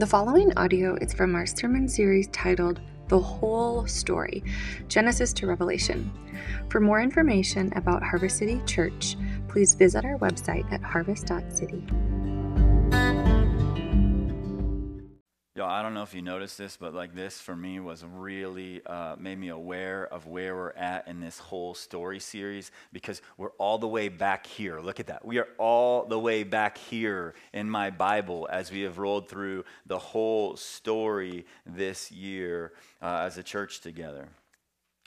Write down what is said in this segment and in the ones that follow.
The following audio is from our sermon series titled The Whole Story Genesis to Revelation. For more information about Harvest City Church, please visit our website at harvest.city. Y'all, I don't know if you noticed this, but like this for me was really uh, made me aware of where we're at in this whole story series because we're all the way back here. Look at that. We are all the way back here in my Bible as we have rolled through the whole story this year uh, as a church together.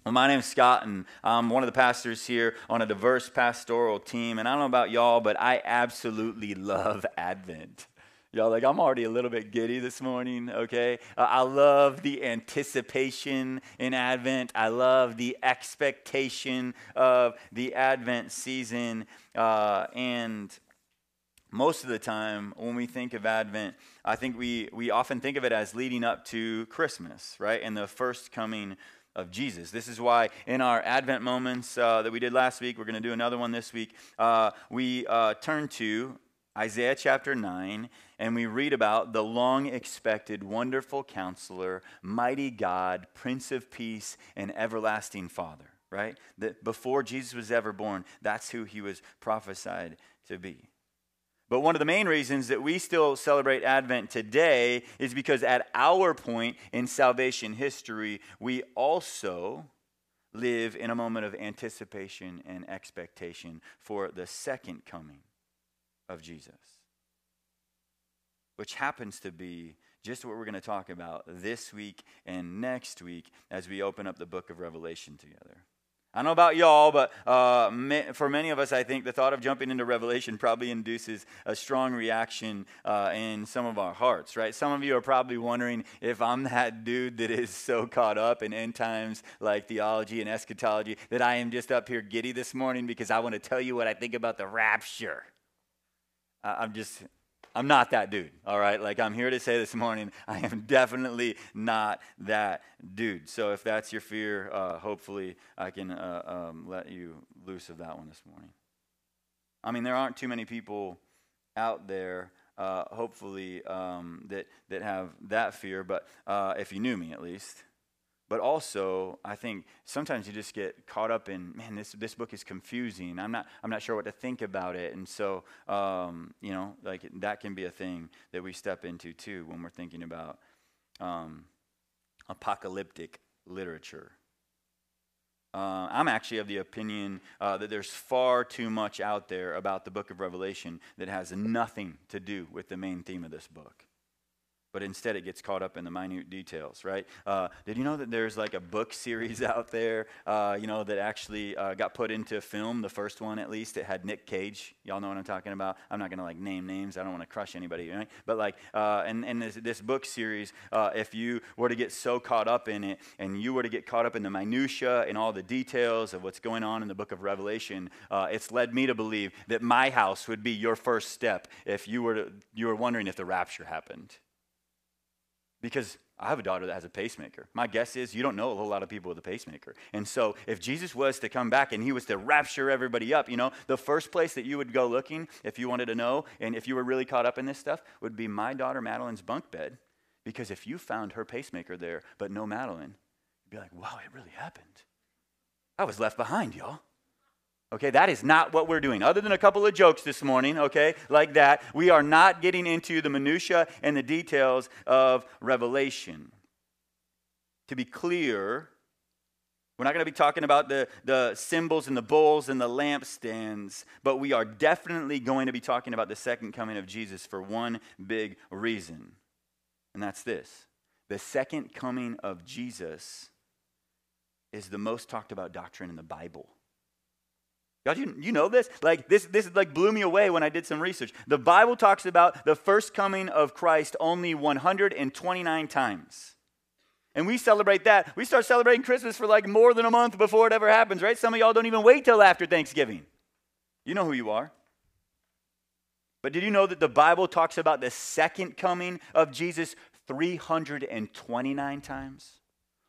Well, my name's Scott, and I'm one of the pastors here on a diverse pastoral team. And I don't know about y'all, but I absolutely love Advent. Y'all, like, I'm already a little bit giddy this morning, okay? Uh, I love the anticipation in Advent. I love the expectation of the Advent season. Uh, and most of the time, when we think of Advent, I think we, we often think of it as leading up to Christmas, right? And the first coming of Jesus. This is why in our Advent moments uh, that we did last week, we're going to do another one this week, uh, we uh, turn to Isaiah chapter 9, and we read about the long expected, wonderful counselor, mighty God, Prince of Peace, and everlasting Father, right? That before Jesus was ever born, that's who he was prophesied to be. But one of the main reasons that we still celebrate Advent today is because at our point in salvation history, we also live in a moment of anticipation and expectation for the second coming of Jesus, which happens to be just what we're going to talk about this week and next week as we open up the book of Revelation together. I don't know about y'all, but uh, for many of us, I think the thought of jumping into Revelation probably induces a strong reaction uh, in some of our hearts, right? Some of you are probably wondering if I'm that dude that is so caught up in end times like theology and eschatology that I am just up here giddy this morning because I want to tell you what I think about the rapture. I'm just, I'm not that dude, all right? Like, I'm here to say this morning, I am definitely not that dude. So, if that's your fear, uh, hopefully I can uh, um, let you loose of that one this morning. I mean, there aren't too many people out there, uh, hopefully, um, that, that have that fear, but uh, if you knew me at least, but also i think sometimes you just get caught up in man this, this book is confusing. I'm not i'm not sure what to think about it. And so um, you know like that can be a thing that we step into too when we're thinking about um, apocalyptic literature. Uh, I'm actually of the opinion uh, that there's far too much out there about the book of Revelation that has nothing to do with the main theme of this book but instead it gets caught up in the minute details, right? Uh, did you know that there's like a book series out there, uh, you know, that actually uh, got put into film, the first one at least? It had Nick Cage. Y'all know what I'm talking about. I'm not going to like name names. I don't want to crush anybody, right? But like, uh, and, and this, this book series, uh, if you were to get so caught up in it and you were to get caught up in the minutia and all the details of what's going on in the book of Revelation, uh, it's led me to believe that my house would be your first step if you were, to, you were wondering if the rapture happened because I have a daughter that has a pacemaker. My guess is you don't know a whole lot of people with a pacemaker. And so if Jesus was to come back and he was to rapture everybody up, you know, the first place that you would go looking if you wanted to know and if you were really caught up in this stuff would be my daughter Madeline's bunk bed. Because if you found her pacemaker there but no Madeline, you'd be like, wow, it really happened. I was left behind, y'all. Okay, that is not what we're doing. Other than a couple of jokes this morning, okay, like that, we are not getting into the minutia and the details of Revelation. To be clear, we're not going to be talking about the, the symbols and the bowls and the lampstands, but we are definitely going to be talking about the second coming of Jesus for one big reason. And that's this the second coming of Jesus is the most talked about doctrine in the Bible. God, you, you know this? Like this, this like blew me away when I did some research. The Bible talks about the first coming of Christ only 129 times. And we celebrate that. We start celebrating Christmas for like more than a month before it ever happens, right? Some of y'all don't even wait till after Thanksgiving. You know who you are. But did you know that the Bible talks about the second coming of Jesus 329 times?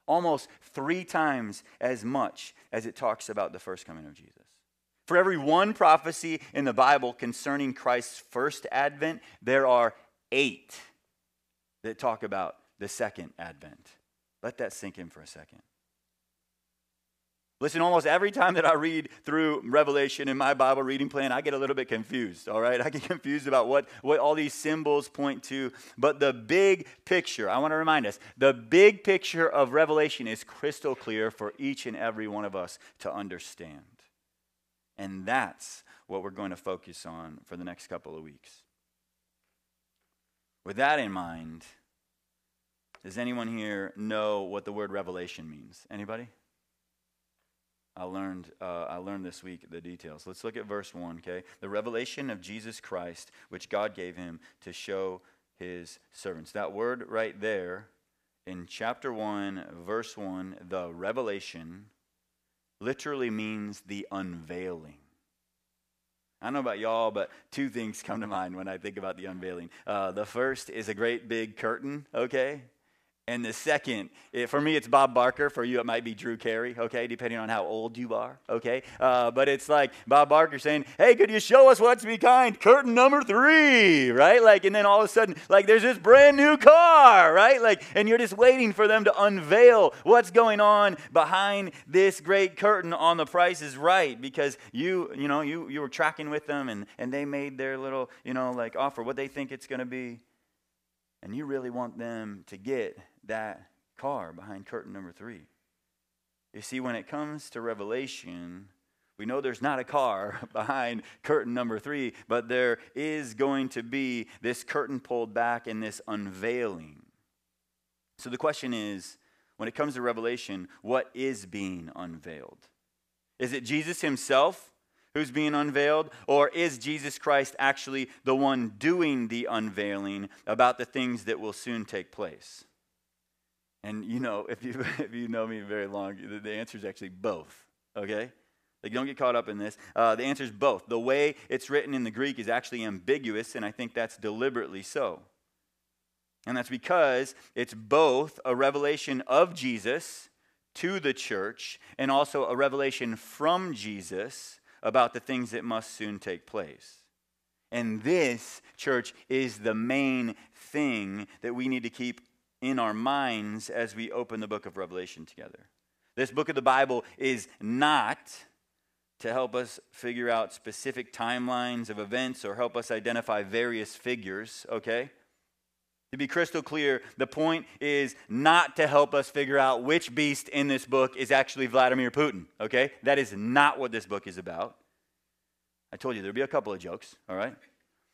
Almost three times as much as it talks about the first coming of Jesus. For every one prophecy in the Bible concerning Christ's first advent, there are eight that talk about the second advent. Let that sink in for a second. Listen, almost every time that I read through Revelation in my Bible reading plan, I get a little bit confused, all right? I get confused about what, what all these symbols point to. But the big picture, I want to remind us, the big picture of Revelation is crystal clear for each and every one of us to understand. And that's what we're going to focus on for the next couple of weeks. With that in mind, does anyone here know what the word revelation means? Anybody? I learned, uh, I learned this week the details. Let's look at verse 1, okay? The revelation of Jesus Christ, which God gave him to show his servants. That word right there in chapter 1, verse 1, the revelation, literally means the unveiling. I don't know about y'all, but two things come to mind when I think about the unveiling. Uh, the first is a great big curtain, okay? And the second, it, for me, it's Bob Barker. For you, it might be Drew Carey, okay, depending on how old you are, okay? Uh, but it's like Bob Barker saying, hey, could you show us what's behind curtain number three, right? Like, and then all of a sudden, like, there's this brand new car, right? Like, and you're just waiting for them to unveil what's going on behind this great curtain on the price is right because you, you know, you, you were tracking with them and, and they made their little, you know, like offer what they think it's going to be. And you really want them to get that car behind curtain number three. You see, when it comes to Revelation, we know there's not a car behind curtain number three, but there is going to be this curtain pulled back and this unveiling. So the question is when it comes to Revelation, what is being unveiled? Is it Jesus himself who's being unveiled? Or is Jesus Christ actually the one doing the unveiling about the things that will soon take place? And you know, if you if you know me very long, the, the answer is actually both. Okay, like don't get caught up in this. Uh, the answer is both. The way it's written in the Greek is actually ambiguous, and I think that's deliberately so. And that's because it's both a revelation of Jesus to the church and also a revelation from Jesus about the things that must soon take place. And this, church, is the main thing that we need to keep in our minds as we open the book of Revelation together. This book of the Bible is not to help us figure out specific timelines of events or help us identify various figures, okay? To be crystal clear, the point is not to help us figure out which beast in this book is actually Vladimir Putin, okay? That is not what this book is about. I told you there'd be a couple of jokes, all right?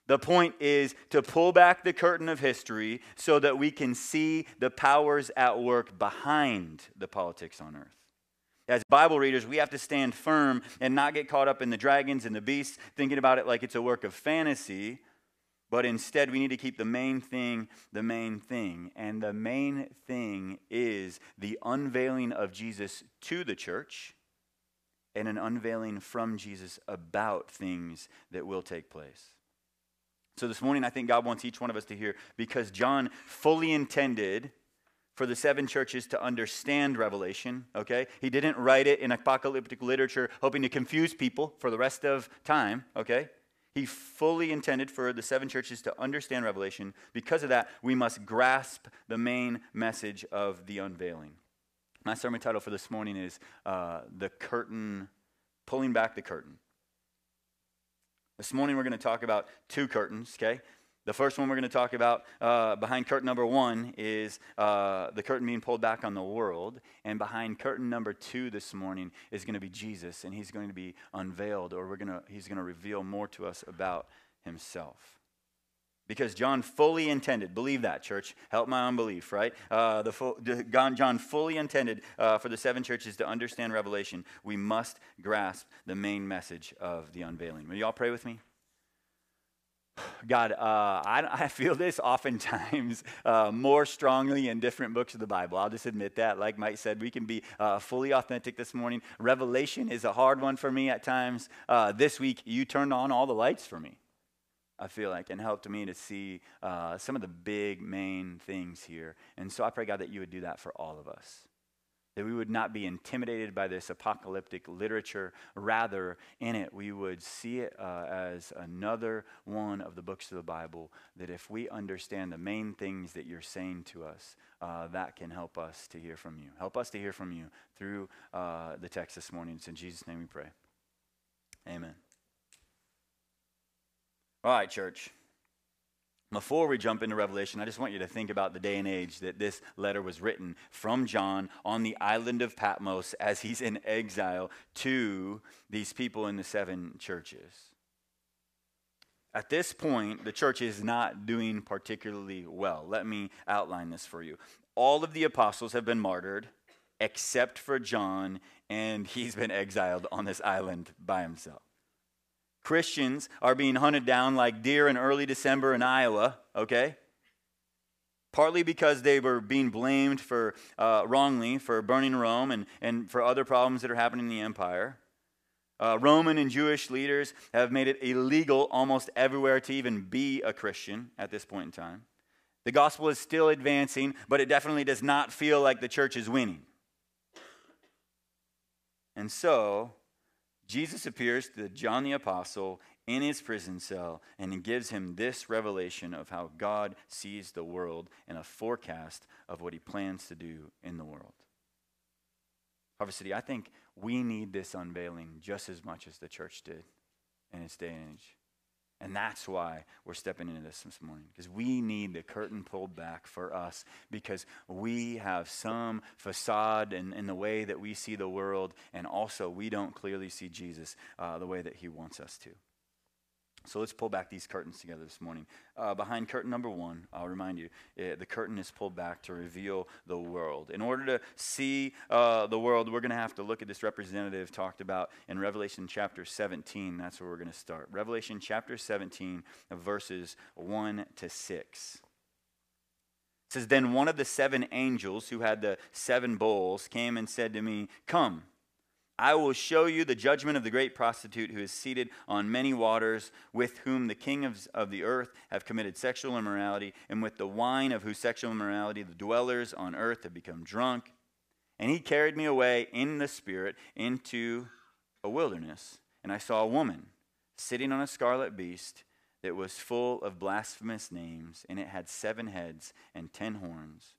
The point is to pull back the curtain of history so that we can see the powers at work behind the politics on earth. As Bible readers, we have to stand firm and not get caught up in the dragons and the beasts, thinking about it like it's a work of fantasy, but instead we need to keep the main thing the main thing. And the main thing is the unveiling of Jesus to the church and an unveiling from Jesus about things that will take place. So this morning, I think God wants each one of us to hear because John fully intended for the seven churches to understand Revelation, okay? He didn't write it in apocalyptic literature hoping to confuse people for the rest of time, okay? He fully intended for the seven churches to understand Revelation. Because of that, we must grasp the main message of the unveiling. My sermon title for this morning is uh, The Curtain, Pulling Back the Curtain. This morning we're going to talk about two curtains, okay? The first one we're going to talk about uh, behind curtain number one is uh, the curtain being pulled back on the world. And behind curtain number two this morning is going to be Jesus, and he's going to be unveiled, or we're to, he's going to reveal more to us about himself. Because John fully intended, believe that, church, help my unbelief, right? Uh, the John fully intended uh, for the seven churches to understand Revelation. We must grasp the main message of the unveiling. Will you all pray with me? God, uh, I, I, feel this oftentimes uh, more strongly in different books of the Bible. I'll just admit that. Like Mike said, we can be uh, fully authentic this morning. Revelation is a hard one for me at times. Uh, this week, you turned on all the lights for me. I feel like, and helped me to see uh, some of the big main things here. And so I pray, God, that you would do that for all of us. that we would not be intimidated by this apocalyptic literature. Rather, in it, we would see it uh, as another one of the books of the Bible. That if we understand the main things that you're saying to us, uh, that can help us to hear from you. Help us to hear from you through uh, the text this morning. It's in Jesus' name we pray. Amen. All right, church. Before we jump into Revelation, I just want you to think about the day and age that this letter was written from John on the island of Patmos as he's in exile to these people in the seven churches. At this point, the church is not doing particularly well. Let me outline this for you. All of the apostles have been martyred except for John, and he's been exiled on this island by himself. Christians are being hunted down like deer in early December in Iowa, okay? Partly because they were being blamed for uh, wrongly for burning Rome and, and for other problems that are happening in the empire. Uh, Roman and Jewish leaders have made it illegal almost everywhere to even be a Christian at this point in time. The gospel is still advancing, but it definitely does not feel like the church is winning. And so, Jesus appears to John the Apostle in his prison cell and he gives him this revelation of how God sees the world and a forecast of what he plans to do in the world. Harvest City, I think we need this unveiling just as much as the church did in its day and age. And that's why we're stepping into this this morning, because we need the curtain pulled back for us, because we have some facade in, in the way that we see the world, and also we don't clearly see Jesus uh, the way that he wants us to. So let's pull back these curtains together this morning. Uh, behind curtain number one, I'll remind you, uh, the curtain is pulled back to reveal the world. In order to see uh, the world, we're going to have to look at this representative talked about in Revelation chapter 17. That's where we're going to start. Revelation chapter 17, verses 1 to 6. It says, Then one of the seven angels who had the seven bowls came and said to me, Come. I will show you the judgment of the great prostitute who is seated on many waters, with whom the king of, of the earth have committed sexual immorality, and with the wine of whose sexual immorality the dwellers on earth have become drunk. And he carried me away in the spirit into a wilderness, and I saw a woman sitting on a scarlet beast that was full of blasphemous names, and it had seven heads and ten horns.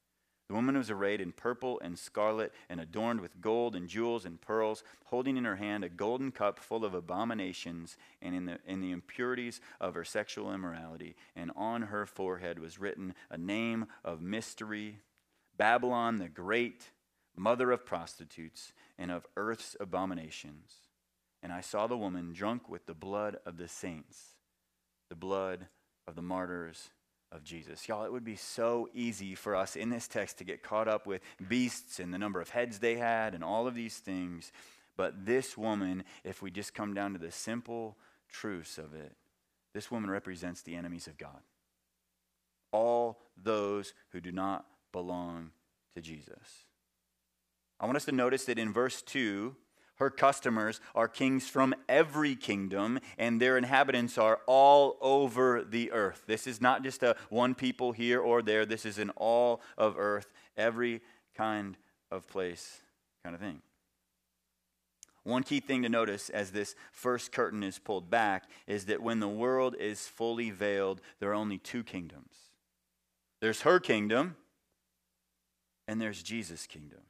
The woman was arrayed in purple and scarlet and adorned with gold and jewels and pearls, holding in her hand a golden cup full of abominations and in the, in the impurities of her sexual immorality. And on her forehead was written a name of mystery Babylon the Great, mother of prostitutes and of earth's abominations. And I saw the woman drunk with the blood of the saints, the blood of the martyrs of Jesus. Y'all, it would be so easy for us in this text to get caught up with beasts and the number of heads they had and all of these things. But this woman, if we just come down to the simple truths of it, this woman represents the enemies of God. All those who do not belong to Jesus. I want us to notice that in verse 2, her customers are kings from every kingdom, and their inhabitants are all over the earth. This is not just a one people here or there, this is an all of earth, every kind of place kind of thing. One key thing to notice as this first curtain is pulled back is that when the world is fully veiled, there are only two kingdoms there's her kingdom, and there's Jesus' kingdom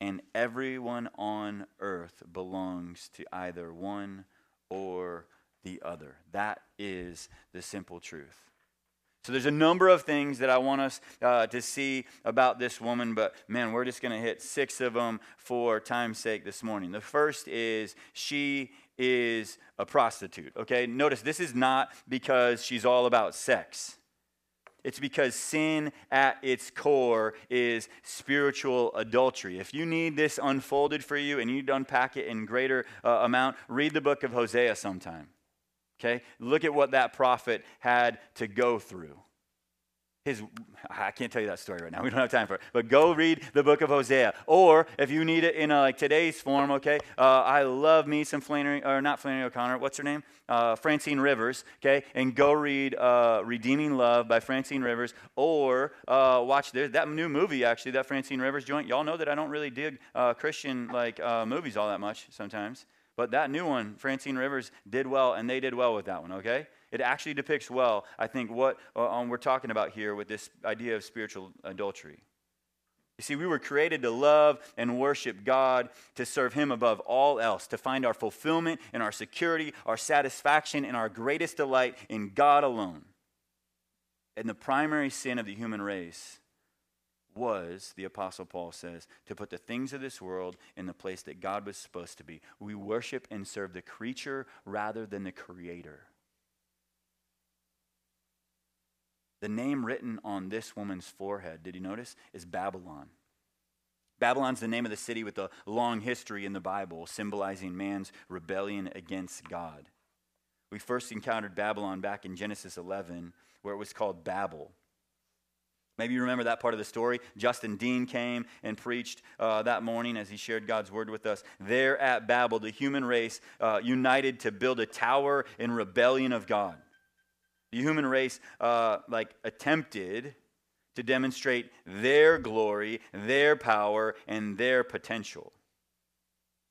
and everyone on earth belongs to either one or the other. That is the simple truth. So there's a number of things that I want us uh, to see about this woman, but man, we're just going to hit six of them for time's sake this morning. The first is she is a prostitute. Okay, notice this is not because she's all about sex. It's because sin at its core is spiritual adultery. If you need this unfolded for you and you need to unpack it in greater uh, amount, read the book of Hosea sometime. Okay? Look at what that prophet had to go through. His i can't tell you that story right now. We don't have time for it. But go read the book of hosea. Or if you need it in a, like today's form okay uh, i love me some flannery or not flannery o'connor what's her name? Uh, francine rivers okay and go read uh, redeeming love by francine rivers. Or uh, watch there, that new movie actually that francine rivers joint. Y'all know that i don't really dig uh, christian like uh, movies all that much sometimes. But that new one francine rivers did well and they did well with that one okay it actually depicts well, I think, what uh, um, we're talking about here with this idea of spiritual adultery. You see, we were created to love and worship God, to serve Him above all else, to find our fulfillment and our security, our satisfaction, and our greatest delight in God alone. And the primary sin of the human race was, the Apostle Paul says, to put the things of this world in the place that God was supposed to be. We worship and serve the creature rather than the creator. The name written on this woman's forehead, did you notice, is Babylon. Babylon's the name of the city with a long history in the Bible, symbolizing man's rebellion against God. We first encountered Babylon back in Genesis 11, where it was called Babel. Maybe you remember that part of the story. Justin Dean came and preached uh, that morning as he shared God's word with us. There at Babel, the human race uh, united to build a tower in rebellion of God. The human race, uh, like, attempted to demonstrate their glory, their power, and their potential.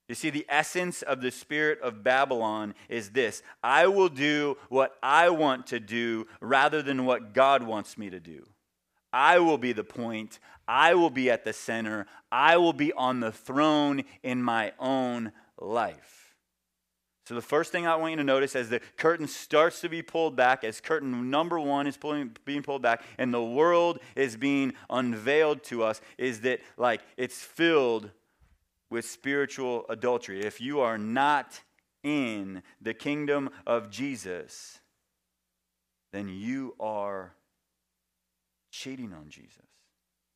You see, the essence of the spirit of Babylon is this I will do what I want to do rather than what God wants me to do. I will be the point. I will be at the center. I will be on the throne in my own life. So, the first thing I want you to notice as the curtain starts to be pulled back, as curtain number one is pulling, being pulled back, and the world is being unveiled to us, is that like it's filled with spiritual adultery. If you are not in the kingdom of Jesus, then you are cheating on Jesus.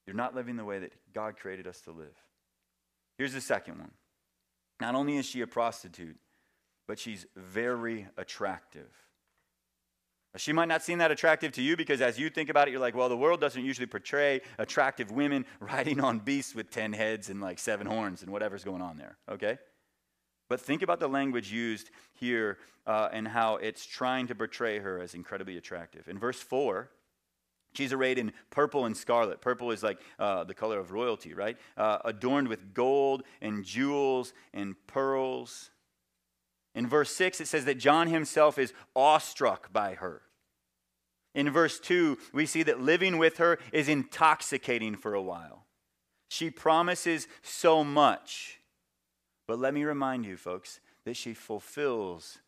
You're not living the way that God created us to live. Here's the second one. Not only is she a prostitute, but she's very attractive. She might not seem that attractive to you because as you think about it, you're like, well, the world doesn't usually portray attractive women riding on beasts with 10 heads and like seven horns and whatever's going on there, okay? But think about the language used here uh, and how it's trying to portray her as incredibly attractive. In verse 4, She's arrayed in purple and scarlet. Purple is like uh, the color of royalty, right? Uh, adorned with gold and jewels and pearls. In verse 6, it says that John himself is awestruck by her. In verse 2, we see that living with her is intoxicating for a while. She promises so much. But let me remind you, folks, that she fulfills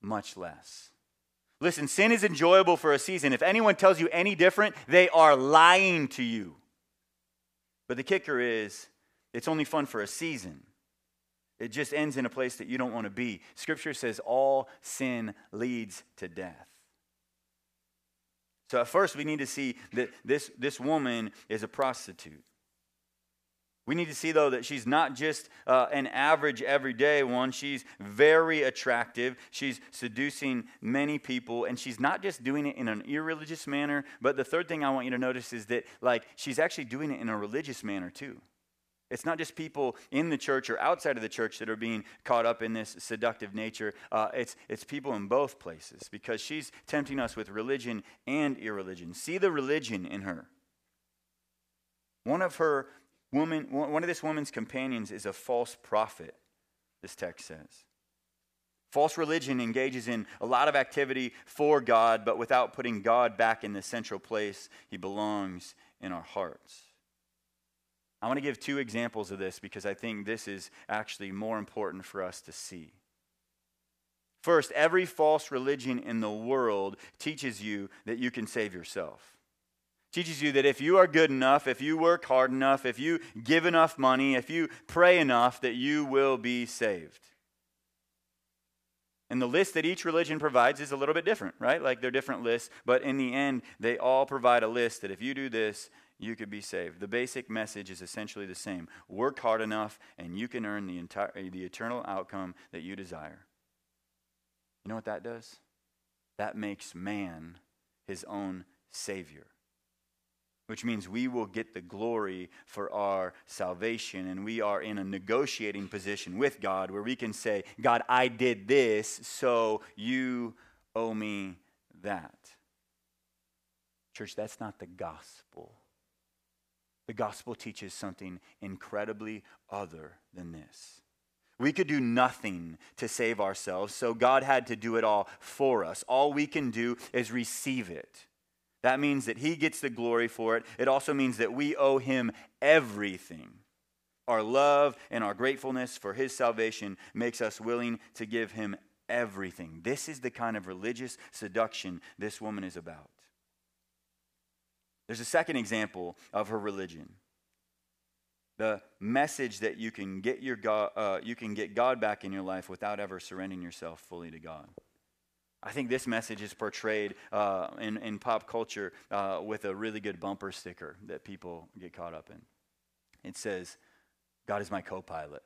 much less. Listen, sin is enjoyable for a season. If anyone tells you any different, they are lying to you. But the kicker is, it's only fun for a season. It just ends in a place that you don't want to be. Scripture says all sin leads to death. So at first, we need to see that this, this woman is a prostitute. We need to see, though, that she's not just uh, an average everyday one. She's very attractive. She's seducing many people, and she's not just doing it in an irreligious manner. But the third thing I want you to notice is that, like, she's actually doing it in a religious manner, too. It's not just people in the church or outside of the church that are being caught up in this seductive nature. Uh, it's, it's people in both places because she's tempting us with religion and irreligion. See the religion in her. One of her woman, one of this woman's companions is a false prophet, this text says. False religion engages in a lot of activity for God, but without putting God back in the central place he belongs in our hearts. I want to give two examples of this because I think this is actually more important for us to see. First, every false religion in the world teaches you that you can save yourself. Teaches you that if you are good enough, if you work hard enough, if you give enough money, if you pray enough, that you will be saved. And the list that each religion provides is a little bit different, right? Like they're different lists, but in the end, they all provide a list that if you do this, you could be saved. The basic message is essentially the same work hard enough, and you can earn the, entire, the eternal outcome that you desire. You know what that does? That makes man his own savior. which means we will get the glory for our salvation. And we are in a negotiating position with God where we can say, God, I did this, so you owe me that. Church, that's not the gospel. The gospel teaches something incredibly other than this. We could do nothing to save ourselves, so God had to do it all for us. All we can do is receive it. That means that He gets the glory for it. It also means that we owe Him everything. Our love and our gratefulness for His salvation makes us willing to give Him everything. This is the kind of religious seduction this woman is about. There's a second example of her religion. The message that you can get your God, uh, you can get God back in your life without ever surrendering yourself fully to God. I think this message is portrayed uh, in, in pop culture uh, with a really good bumper sticker that people get caught up in. It says, God is my co pilot.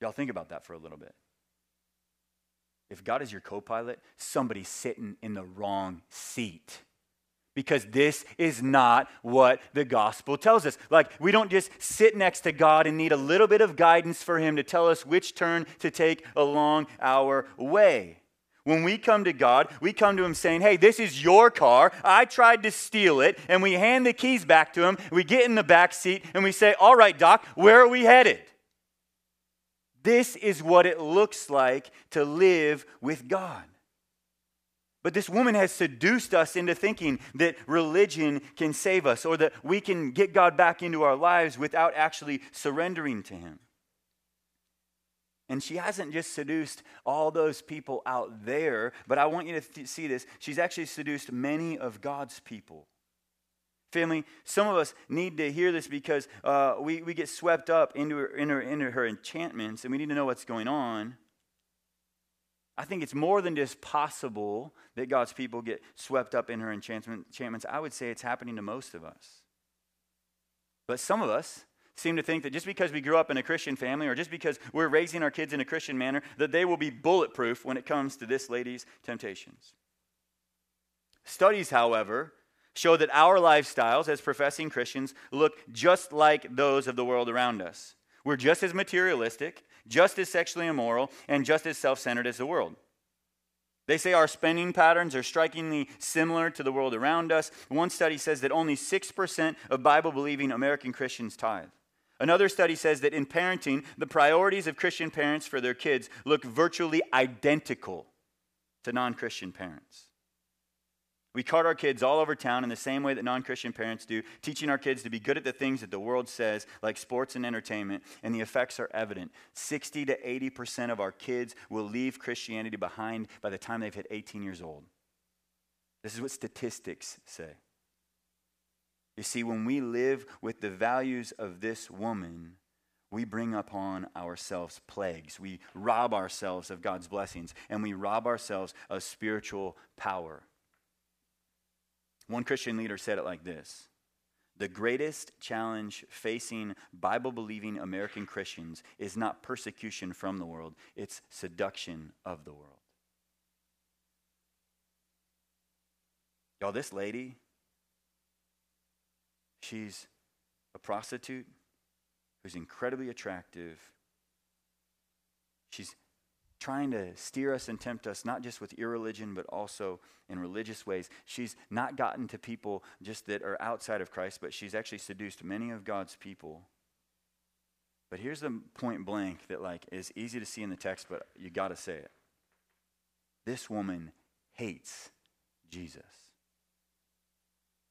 Y'all think about that for a little bit. If God is your co pilot, somebody's sitting in the wrong seat. Because this is not what the gospel tells us. Like, we don't just sit next to God and need a little bit of guidance for Him to tell us which turn to take along our way. When we come to God, we come to Him saying, Hey, this is your car. I tried to steal it. And we hand the keys back to Him. We get in the back seat and we say, All right, Doc, where are we headed? This is what it looks like to live with God. But this woman has seduced us into thinking that religion can save us or that we can get God back into our lives without actually surrendering to Him. And she hasn't just seduced all those people out there, but I want you to th- see this. She's actually seduced many of God's people. Family, some of us need to hear this because uh, we, we get swept up into her, into, her, into her enchantments and we need to know what's going on. I think it's more than just possible that God's people get swept up in her enchantments. I would say it's happening to most of us. But some of us seem to think that just because we grew up in a Christian family or just because we're raising our kids in a Christian manner, that they will be bulletproof when it comes to this lady's temptations. Studies, however, show that our lifestyles as professing Christians look just like those of the world around us. We're just as materialistic, just as sexually immoral, and just as self centered as the world. They say our spending patterns are strikingly similar to the world around us. One study says that only 6% of Bible believing American Christians tithe. Another study says that in parenting, the priorities of Christian parents for their kids look virtually identical to non Christian parents. We cart our kids all over town in the same way that non Christian parents do, teaching our kids to be good at the things that the world says, like sports and entertainment, and the effects are evident. 60 to 80% of our kids will leave Christianity behind by the time they've hit 18 years old. This is what statistics say. You see, when we live with the values of this woman, we bring upon ourselves plagues. We rob ourselves of God's blessings, and we rob ourselves of spiritual power. One Christian leader said it like this The greatest challenge facing Bible believing American Christians is not persecution from the world, it's seduction of the world. Y'all, this lady, she's a prostitute who's incredibly attractive. She's trying to steer us and tempt us, not just with irreligion, but also in religious ways. She's not gotten to people just that are outside of Christ, but she's actually seduced many of God's people. But here's the point blank that like is easy to see in the text, but you got to say it. This woman hates Jesus.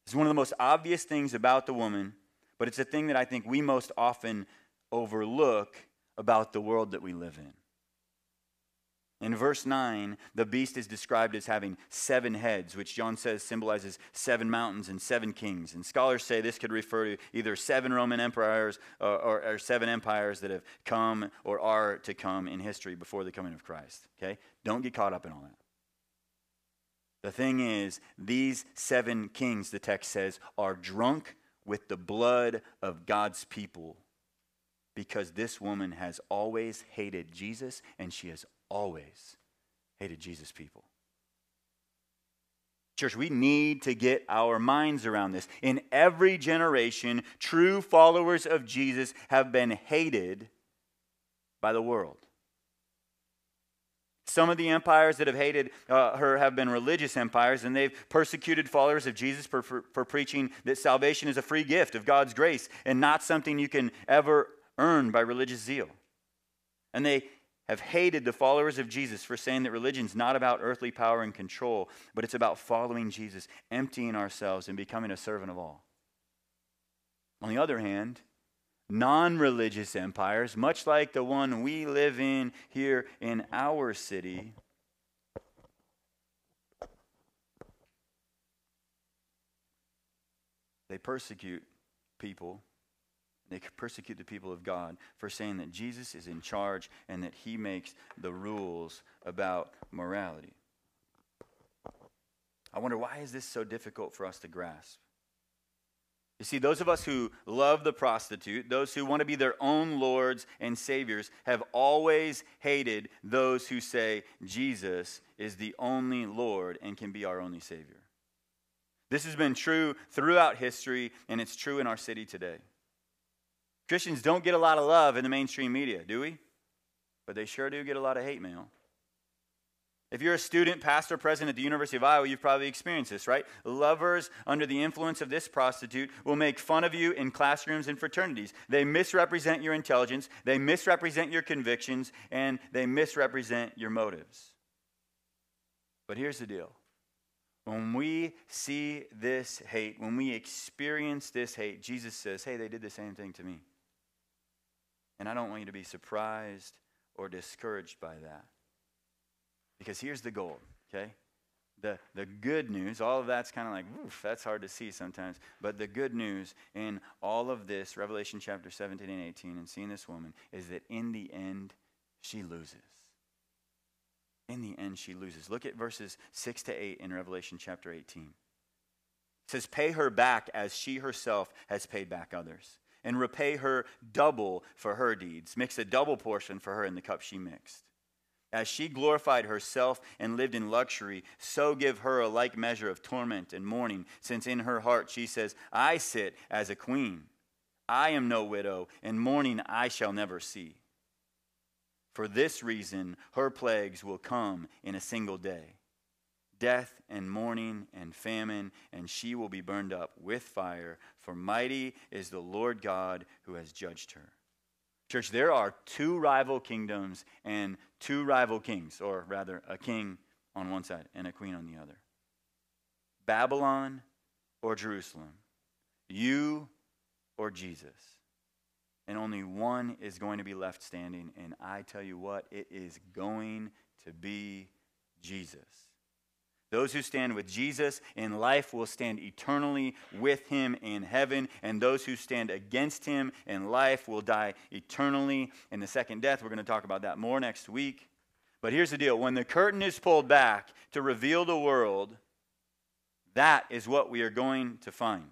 It's one of the most obvious things about the woman, but it's a thing that I think we most often overlook about the world that we live in. In verse 9, the beast is described as having seven heads, which John says symbolizes seven mountains and seven kings. And scholars say this could refer to either seven Roman empires or, or, or, seven empires that have come or are to come in history before the coming of Christ. Okay? Don't get caught up in all that. The thing is, these seven kings, the text says, are drunk with the blood of God's people because this woman has always hated Jesus and she has always hated Jesus' people. Church, we need to get our minds around this. In every generation, true followers of Jesus have been hated by the world. Some of the empires that have hated uh, her have been religious empires, and they've persecuted followers of Jesus for, for, for preaching that salvation is a free gift of God's grace and not something you can ever earn by religious zeal. And they have hated the followers of Jesus for saying that religion's not about earthly power and control, but it's about following Jesus, emptying ourselves, and becoming a servant of all. On the other hand, non religious empires, much like the one we live in here in our city, they persecute people they persecute the people of God for saying that Jesus is in charge and that he makes the rules about morality. I wonder why is this so difficult for us to grasp? You see, those of us who love the prostitute, those who want to be their own lords and saviors, have always hated those who say Jesus is the only Lord and can be our only Savior. This has been true throughout history, and it's true in our city today. Christians don't get a lot of love in the mainstream media, do we? But they sure do get a lot of hate mail. If you're a student, pastor, president at the University of Iowa, you've probably experienced this, right? Lovers under the influence of this prostitute will make fun of you in classrooms and fraternities. They misrepresent your intelligence, they misrepresent your convictions, and they misrepresent your motives. But here's the deal when we see this hate, when we experience this hate, Jesus says, hey, they did the same thing to me. And I don't want you to be surprised or discouraged by that. Because here's the goal, okay? The, the good news, all of that's kind of like, oof, that's hard to see sometimes. But the good news in all of this, Revelation chapter 17 and 18, and seeing this woman, is that in the end, she loses. In the end, she loses. Look at verses 6 to 8 in Revelation chapter 18. It says, Pay her back as she herself has paid back others and repay her double for her deeds. Mix a double portion for her in the cup she mixed. As she glorified herself and lived in luxury, so give her a like measure of torment and mourning, since in her heart she says, I sit as a queen. I am no widow, and mourning I shall never see. For this reason, her plagues will come in a single day death and mourning and famine, and she will be burned up with fire, for mighty is the Lord God who has judged her. Church, there are two rival kingdoms and two rival kings, or rather, a king on one side and a queen on the other Babylon or Jerusalem, you or Jesus. And only one is going to be left standing. And I tell you what, it is going to be Jesus. Those who stand with Jesus in life will stand eternally with him in heaven, and those who stand against him in life will die eternally in the second death. We're going to talk about that more next week. But here's the deal when the curtain is pulled back to reveal the world, that is what we are going to find.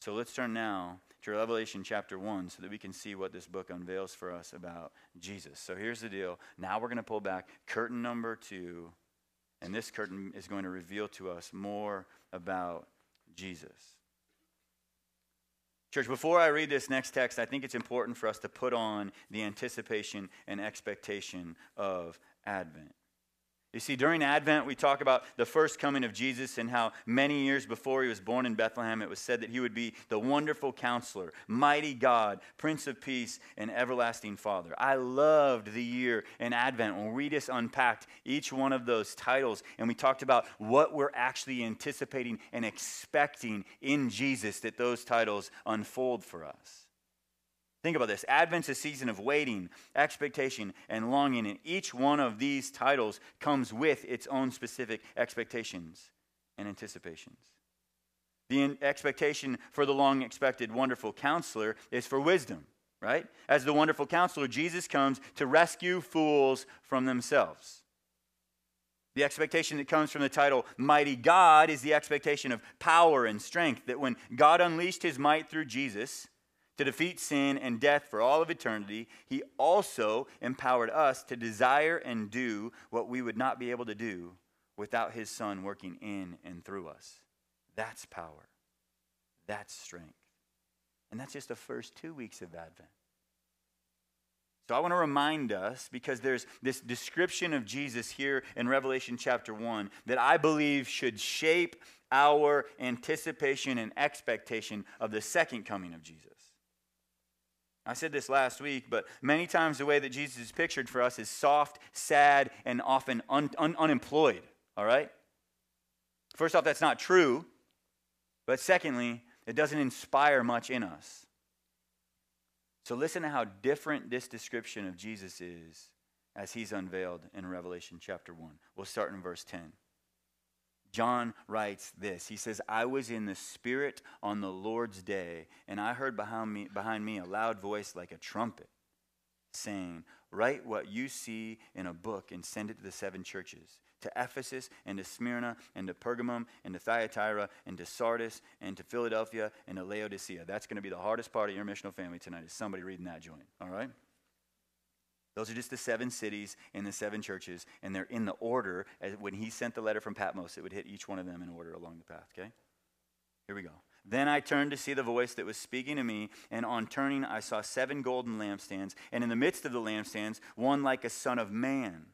So let's turn now to Revelation chapter 1 so that we can see what this book unveils for us about Jesus. So here's the deal. Now we're going to pull back curtain number 2 and this curtain is going to reveal to us more about Jesus. Church, before I read this next text, I think it's important for us to put on the anticipation and expectation of Advent. You see, during Advent, we talk about the first coming of Jesus and how many years before he was born in Bethlehem, it was said that he would be the wonderful counselor, mighty God, Prince of Peace, and everlasting Father. I loved the year in Advent when we just unpacked each one of those titles and we talked about what we're actually anticipating and expecting in Jesus that those titles unfold for us. Think about this. Advent's a season of waiting, expectation, and longing, and each one of these titles comes with its own specific expectations and anticipations. The expectation for the long expected wonderful counselor is for wisdom, right? As the wonderful counselor, Jesus comes to rescue fools from themselves. The expectation that comes from the title Mighty God is the expectation of power and strength, that when God unleashed his might through Jesus, to defeat sin and death for all of eternity, he also empowered us to desire and do what we would not be able to do without his son working in and through us. That's power. That's strength. And that's just the first two weeks of Advent. So I want to remind us, because there's this description of Jesus here in Revelation chapter 1 that I believe should shape our anticipation and expectation of the second coming of Jesus. I said this last week, but many times the way that Jesus is pictured for us is soft, sad, and often un- un- unemployed. All right? First off, that's not true. But secondly, it doesn't inspire much in us. So listen to how different this description of Jesus is as he's unveiled in Revelation chapter 1. We'll start in verse 10. John writes this. He says, I was in the Spirit on the Lord's day, and I heard behind me, behind me a loud voice like a trumpet, saying, Write what you see in a book and send it to the seven churches to Ephesus and to Smyrna and to Pergamum and to Thyatira and to Sardis and to Philadelphia and to Laodicea. That's going to be the hardest part of your missional family tonight is somebody reading that joint, all right? Those are just the seven cities and the seven churches, and they're in the order. As when he sent the letter from Patmos, it would hit each one of them in order along the path, okay? Here we go. Then I turned to see the voice that was speaking to me, and on turning, I saw seven golden lampstands, and in the midst of the lampstands, one like a son of man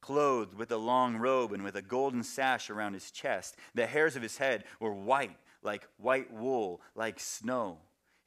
clothed with a long robe and with a golden sash around his chest. The hairs of his head were white, like white wool, like snow.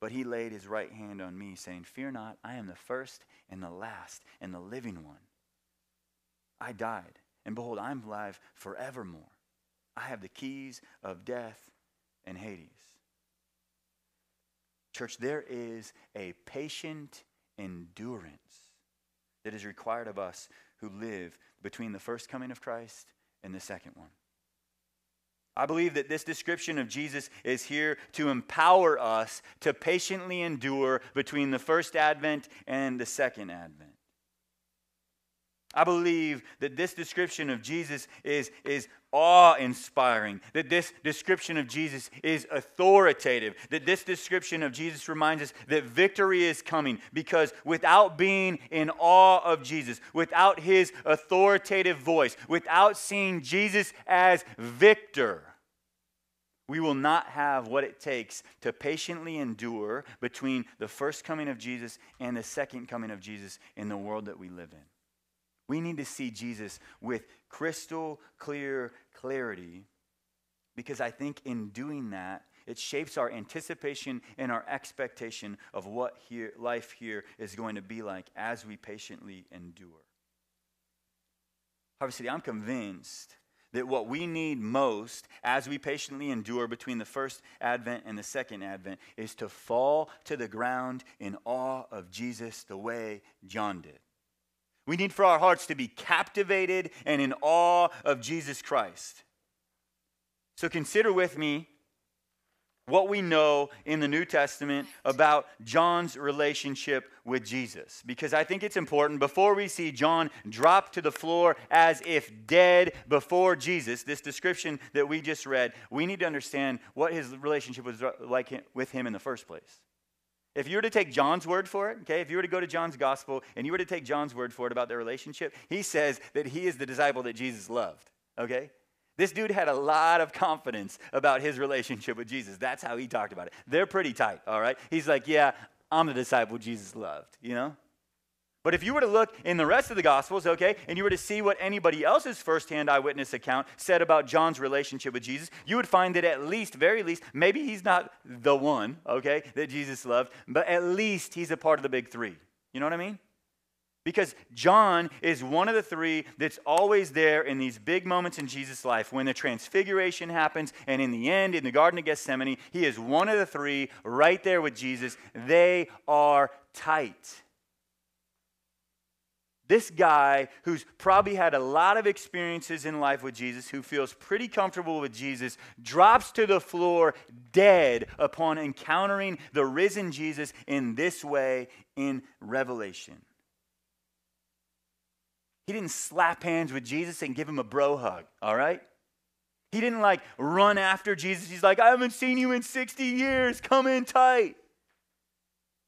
But he laid his right hand on me, saying, Fear not, I am the first and the last and the living one. I died, and behold, I am alive forevermore. I have the keys of death and Hades. Church, there is a patient endurance that is required of us who live between the first coming of Christ and the second one. I believe that this description of Jesus is here to empower us to patiently endure between the first advent and the second advent. I believe that this description of Jesus is, is awe inspiring, that this description of Jesus is authoritative, that this description of Jesus reminds us that victory is coming because without being in awe of Jesus, without his authoritative voice, without seeing Jesus as victor, we will not have what it takes to patiently endure between the first coming of Jesus and the second coming of Jesus in the world that we live in. We need to see Jesus with crystal clear clarity because I think in doing that, it shapes our anticipation and our expectation of what here, life here is going to be like as we patiently endure. Harvest City, I'm convinced that what we need most as we patiently endure between the first advent and the second advent is to fall to the ground in awe of Jesus the way John did. We need for our hearts to be captivated and in awe of Jesus Christ. So consider with me what we know in the New Testament about John's relationship with Jesus. Because I think it's important before we see John drop to the floor as if dead before Jesus, this description that we just read, we need to understand what his relationship was like with him in the first place. If you were to take John's word for it, okay, if you were to go to John's gospel and you were to take John's word for it about their relationship, he says that he is the disciple that Jesus loved, okay? This dude had a lot of confidence about his relationship with Jesus. That's how he talked about it. They're pretty tight, all right? He's like, yeah, I'm the disciple Jesus loved, you know? But if you were to look in the rest of the Gospels, okay, and you were to see what anybody else's firsthand eyewitness account said about John's relationship with Jesus, you would find that at least, very least, maybe he's not the one, okay, that Jesus loved, but at least he's a part of the big three. You know what I mean? Because John is one of the three that's always there in these big moments in Jesus' life. When the transfiguration happens, and in the end, in the Garden of Gethsemane, he is one of the three right there with Jesus. They are tight. This guy who's probably had a lot of experiences in life with Jesus, who feels pretty comfortable with Jesus, drops to the floor dead upon encountering the risen Jesus in this way in Revelation. He didn't slap hands with Jesus and give him a bro hug, all right? He didn't like run after Jesus. He's like, I haven't seen you in 60 years. Come in tight.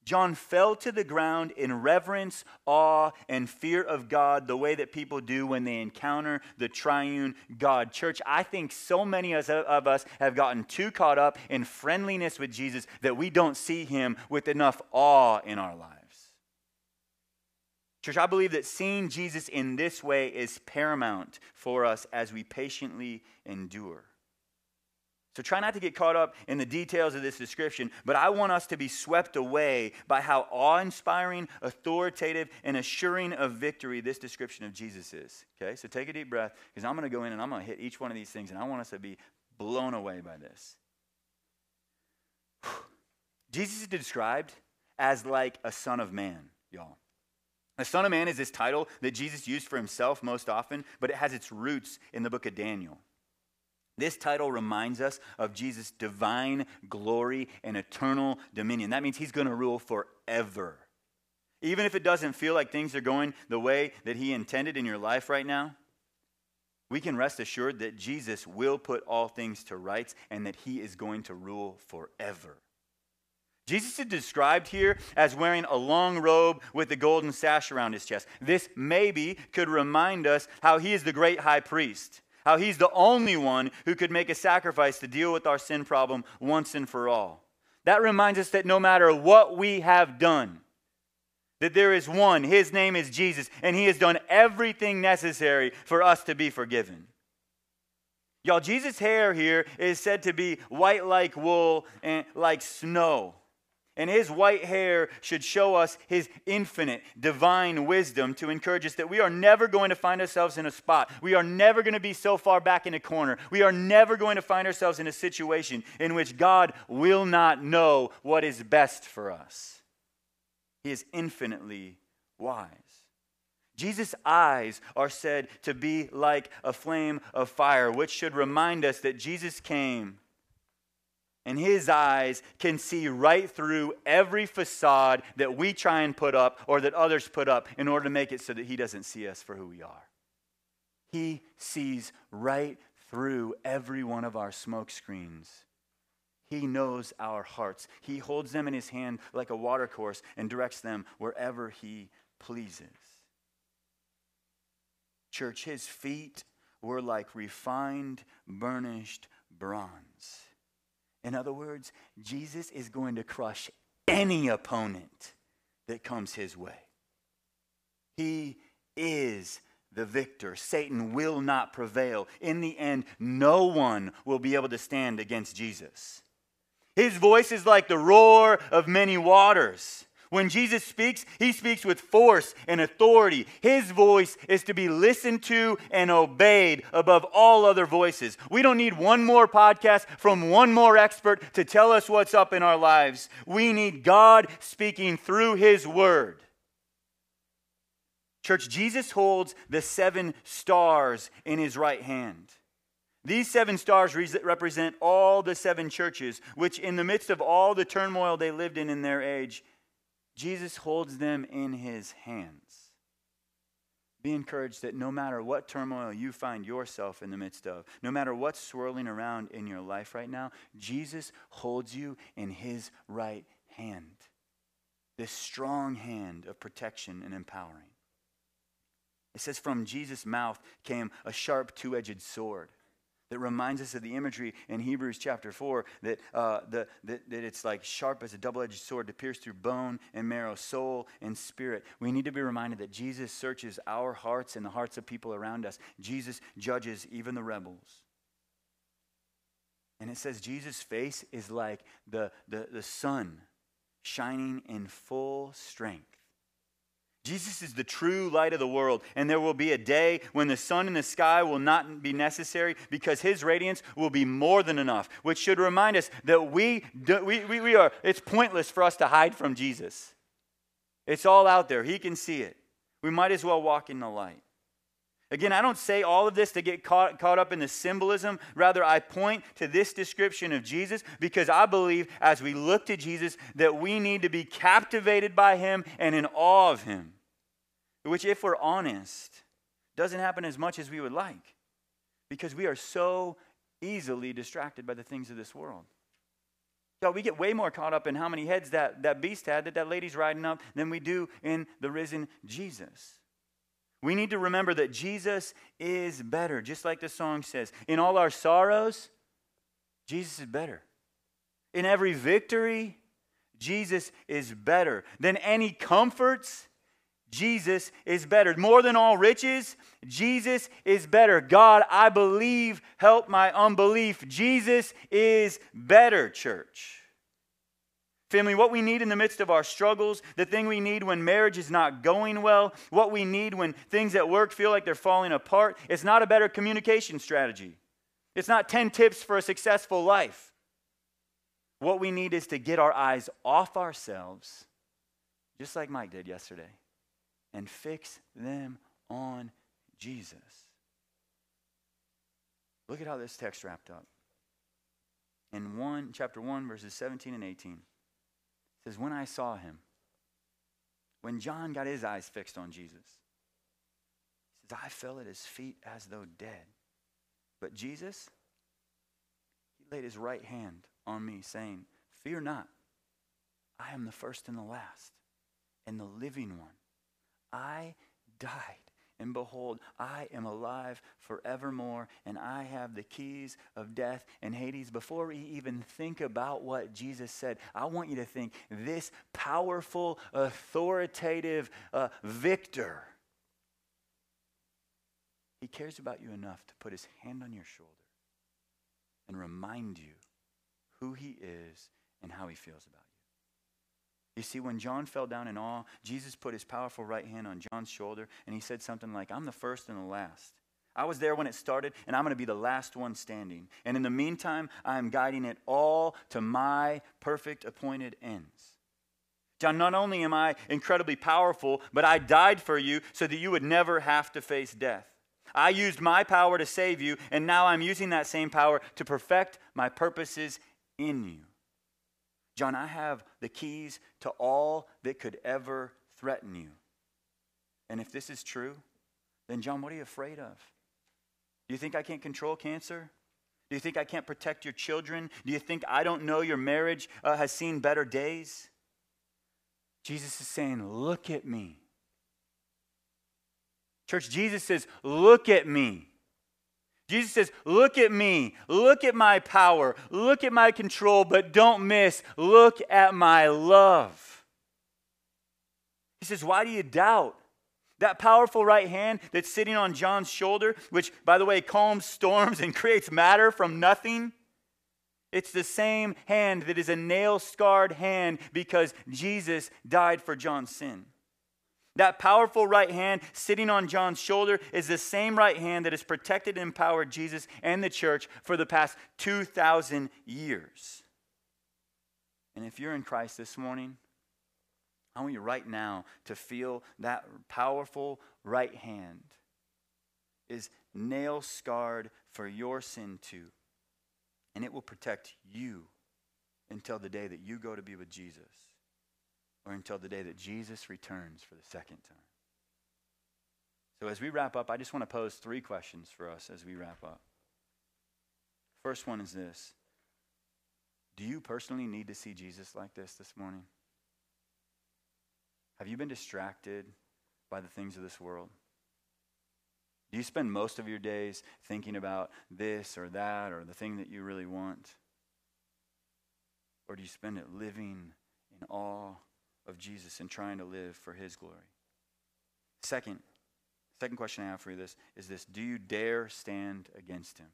John fell to the ground in reverence, awe, and fear of God, the way that people do when they encounter the triune God. Church, I think so many of us have gotten too caught up in friendliness with Jesus that we don't see him with enough awe in our lives. Church, I believe that seeing Jesus in this way is paramount for us as we patiently endure. So try not to get caught up in the details of this description, but I want us to be swept away by how awe inspiring, authoritative, and assuring of victory this description of Jesus is. Okay, so take a deep breath because I'm going to go in and I'm going to hit each one of these things, and I want us to be blown away by this. Jesus is described as like a son of man, y'all. The Son of Man is this title that Jesus used for himself most often, but it has its roots in the book of Daniel. This title reminds us of Jesus' divine glory and eternal dominion. That means he's going to rule forever. Even if it doesn't feel like things are going the way that he intended in your life right now, we can rest assured that Jesus will put all things to rights and that he is going to rule forever. Jesus is described here as wearing a long robe with a golden sash around his chest. This maybe could remind us how he is the great high priest how he's the only one who could make a sacrifice to deal with our sin problem once and for all. That reminds us that no matter what we have done, that there is one, his name is Jesus, and he has done everything necessary for us to be forgiven. Y'all, Jesus' hair here is said to be white like wool and like snow. And his white hair should show us his infinite divine wisdom to encourage us that we are never going to find ourselves in a spot. We are never going to be so far back in a corner. We are never going to find ourselves in a situation in which God will not know what is best for us. He is infinitely wise. Jesus' eyes are said to be like a flame of fire, which should remind us that Jesus came and his eyes can see right through every facade that we try and put up or that others put up in order to make it so that he doesn't see us for who we are. He sees right through every one of our smoke screens. He knows our hearts. He holds them in his hand like a watercourse and directs them wherever he pleases. Church, his feet were like refined, burnished bronze. In other words, Jesus is going to crush any opponent that comes his way. He is the victor. Satan will not prevail. In the end, no one will be able to stand against Jesus. His voice is like the roar of many waters. When Jesus speaks, he speaks with force and authority. His voice is to be listened to and obeyed above all other voices. We don't need one more podcast from one more expert to tell us what's up in our lives. We need God speaking through his word. Church, Jesus holds the seven stars in his right hand. These seven stars represent all the seven churches, which, in the midst of all the turmoil they lived in in their age, Jesus holds them in his hands. Be encouraged that no matter what turmoil you find yourself in the midst of, no matter what's swirling around in your life right now, Jesus holds you in his right hand. This strong hand of protection and empowering. It says, From Jesus' mouth came a sharp two edged sword that reminds us of the imagery in Hebrews chapter 4 that, uh, the, that, that it's like sharp as a double edged sword to pierce through bone and marrow, soul and spirit. We need to be reminded that Jesus searches our hearts and the hearts of people around us. Jesus judges even the rebels. And it says Jesus' face is like the, the, the sun shining in full strength. Jesus is the true light of the world, and there will be a day when the sun in the sky will not be necessary because his radiance will be more than enough, which should remind us that we, do, we, we, we are, it's pointless for us to hide from Jesus. It's all out there, he can see it. We might as well walk in the light. Again, I don't say all of this to get caught, caught up in the symbolism. Rather, I point to this description of Jesus because I believe as we look to Jesus that we need to be captivated by him and in awe of him. Which, if we're honest, doesn't happen as much as we would like because we are so easily distracted by the things of this world. So we get way more caught up in how many heads that, that beast had that that lady's riding up than we do in the risen Jesus. We need to remember that Jesus is better, just like the song says. In all our sorrows, Jesus is better. In every victory, Jesus is better. Than any comforts, Jesus is better. More than all riches, Jesus is better. God, I believe, help my unbelief. Jesus is better, church. Family, what we need in the midst of our struggles, the thing we need when marriage is not going well, what we need when things at work feel like they're falling apart, it's not a better communication strategy. It's not 10 tips for a successful life. What we need is to get our eyes off ourselves, just like Mike did yesterday, and fix them on Jesus. Look at how this text wrapped up. In 1 chapter 1 verses 17 and 18 says, When I saw him, when John got his eyes fixed on Jesus, he says, I fell at his feet as though dead. But Jesus, he laid his right hand on me, saying, Fear not, I am the first and the last, and the living one. I died and behold, I am alive forevermore, and I have the keys of death and Hades. Before we even think about what Jesus said, I want you to think this powerful, authoritative uh, victor. He cares about you enough to put his hand on your shoulder and remind you who he is and how he feels about you. You see, when John fell down in awe, Jesus put his powerful right hand on John's shoulder and he said something like, I'm the first and the last. I was there when it started, and I'm going to be the last one standing. And in the meantime, I am guiding it all to my perfect appointed ends. John, not only am I incredibly powerful, but I died for you so that you would never have to face death. I used my power to save you, and now I'm using that same power to perfect my purposes in you. John, I have the keys to all that could ever threaten you. And if this is true, then, John, what are you afraid of? Do you think I can't control cancer? Do you think I can't protect your children? Do you think I don't know your marriage uh, has seen better days? Jesus is saying, Look at me. Church, Jesus says, Look at me. Jesus says, Look at me. Look at my power. Look at my control, but don't miss. Look at my love. He says, Why do you doubt? That powerful right hand that's sitting on John's shoulder, which, by the way, calms storms and creates matter from nothing. It's the same hand that is a nail scarred hand because Jesus died for John's sin. That powerful right hand sitting on John's shoulder is the same right hand that has protected and empowered Jesus and the church for the past 2,000 years. And if you're in Christ this morning, I want you right now to feel that powerful right hand is nail scarred for your sin too. And it will protect you until the day that you go to be with Jesus or until the day that Jesus returns for the second time. So, as we wrap up, I just want to pose three questions for us as we wrap up. First one is this Do you personally need to see Jesus like this this morning? Have you been distracted by the things of this world? Do you spend most of your days thinking about this or that or the thing that you really want? Or do you spend it living in awe of Jesus and trying to live for his glory. Second, second question I have for you this is this do you dare stand against him?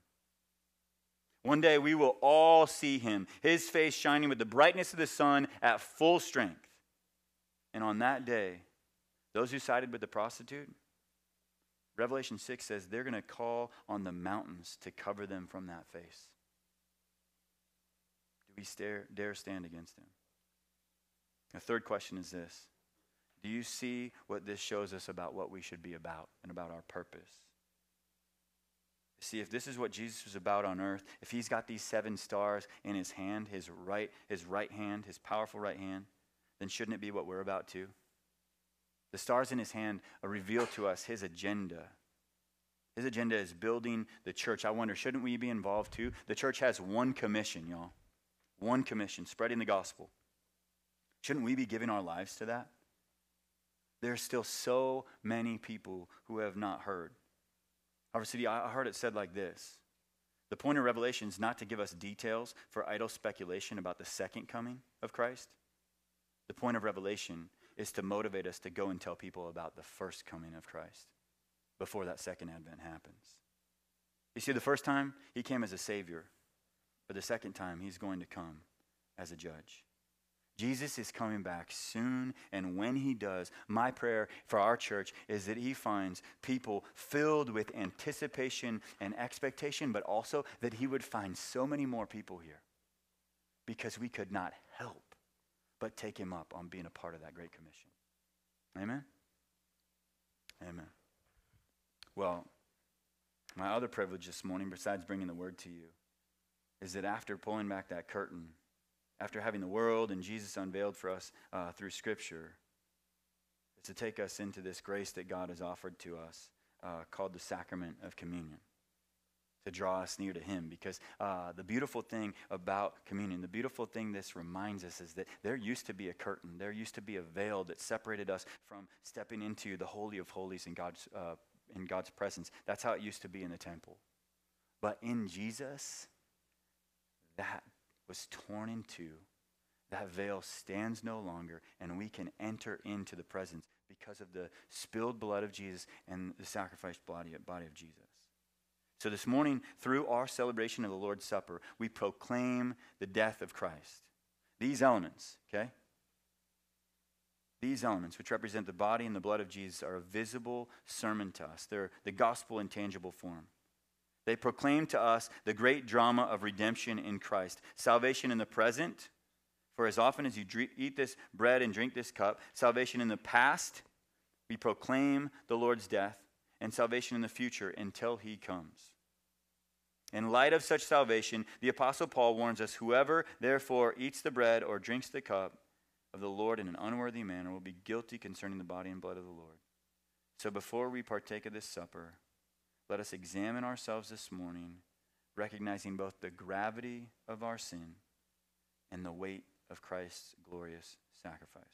One day we will all see him, his face shining with the brightness of the sun at full strength. And on that day, those who sided with the prostitute, Revelation 6 says they're going to call on the mountains to cover them from that face. Do we stare, dare stand against him? The third question is this Do you see what this shows us about what we should be about and about our purpose? See, if this is what Jesus was about on earth, if he's got these seven stars in his hand, his right, his right hand, his powerful right hand, then shouldn't it be what we're about too? The stars in his hand reveal to us his agenda. His agenda is building the church. I wonder, shouldn't we be involved too? The church has one commission, y'all. One commission, spreading the gospel. Shouldn't we be giving our lives to that? There are still so many people who have not heard. Harvest City, I heard it said like this The point of Revelation is not to give us details for idle speculation about the second coming of Christ. The point of Revelation is to motivate us to go and tell people about the first coming of Christ before that second advent happens. You see, the first time he came as a savior, but the second time he's going to come as a judge. Jesus is coming back soon, and when he does, my prayer for our church is that he finds people filled with anticipation and expectation, but also that he would find so many more people here because we could not help but take him up on being a part of that great commission. Amen? Amen. Well, my other privilege this morning, besides bringing the word to you, is that after pulling back that curtain, after having the world and Jesus unveiled for us uh, through Scripture, is to take us into this grace that God has offered to us uh, called the sacrament of communion. To draw us near to Him. Because uh, the beautiful thing about communion, the beautiful thing this reminds us is that there used to be a curtain, there used to be a veil that separated us from stepping into the Holy of Holies in God's, uh, in God's presence. That's how it used to be in the temple. But in Jesus, that was torn in two, that veil stands no longer, and we can enter into the presence because of the spilled blood of Jesus and the sacrificed body, body of Jesus. So, this morning, through our celebration of the Lord's Supper, we proclaim the death of Christ. These elements, okay? These elements, which represent the body and the blood of Jesus, are a visible sermon to us. They're the gospel in tangible form. They proclaim to us the great drama of redemption in Christ salvation in the present, for as often as you eat this bread and drink this cup, salvation in the past, we proclaim the Lord's death, and salvation in the future until he comes. In light of such salvation, the Apostle Paul warns us whoever therefore eats the bread or drinks the cup of the Lord in an unworthy manner will be guilty concerning the body and blood of the Lord. So before we partake of this supper, let us examine ourselves this morning, recognizing both the gravity of our sin and the weight of Christ's glorious sacrifice.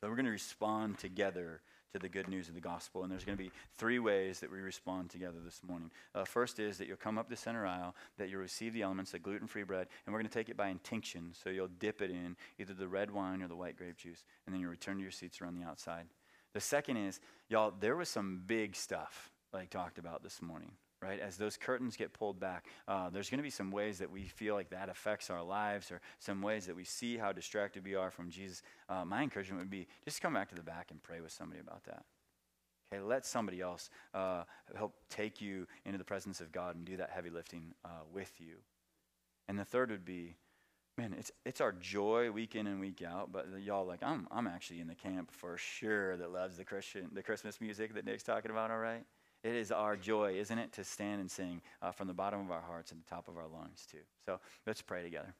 So we're going to respond together to the good news of the gospel. And there's going to be three ways that we respond together this morning. Uh, first is that you'll come up the center aisle, that you'll receive the elements, the gluten free bread, and we're going to take it by intinction. So you'll dip it in either the red wine or the white grape juice, and then you'll return to your seats around the outside. The second is, y'all, there was some big stuff like talked about this morning, right? As those curtains get pulled back, uh, there's going to be some ways that we feel like that affects our lives, or some ways that we see how distracted we are from Jesus. Uh, my encouragement would be just come back to the back and pray with somebody about that. Okay, let somebody else uh, help take you into the presence of God and do that heavy lifting uh, with you. And the third would be, man, it's it's our joy week in and week out. But y'all, like, I'm I'm actually in the camp for sure that loves the Christian the Christmas music that Nick's talking about. All right, it is our joy, isn't it, to stand and sing uh, from the bottom of our hearts and the top of our lungs, too. So let's pray together.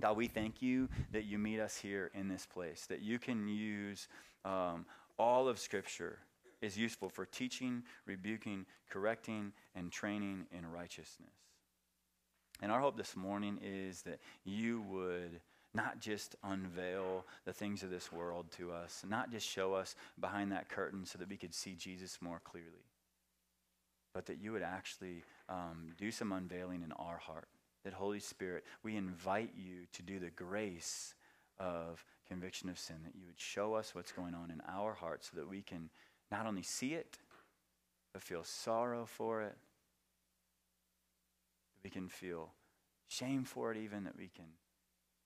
God, we thank you that you meet us here in this place, that you can use um, all of Scripture is useful for teaching, rebuking, correcting, and training in righteousness. And our hope this morning is that you would not just unveil the things of this world to us, not just show us behind that curtain so that we could see Jesus more clearly, but that you would actually um, do some unveiling in our heart. That, Holy Spirit, we invite you to do the grace of conviction of sin, that you would show us what's going on in our hearts so that we can not only see it, but feel sorrow for it, we can feel shame for it, even that we can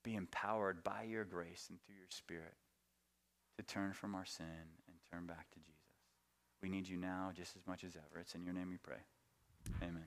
be empowered by your grace and through your Spirit to turn from our sin and turn back to Jesus. We need you now just as much as ever. It's in your name we pray. Amen.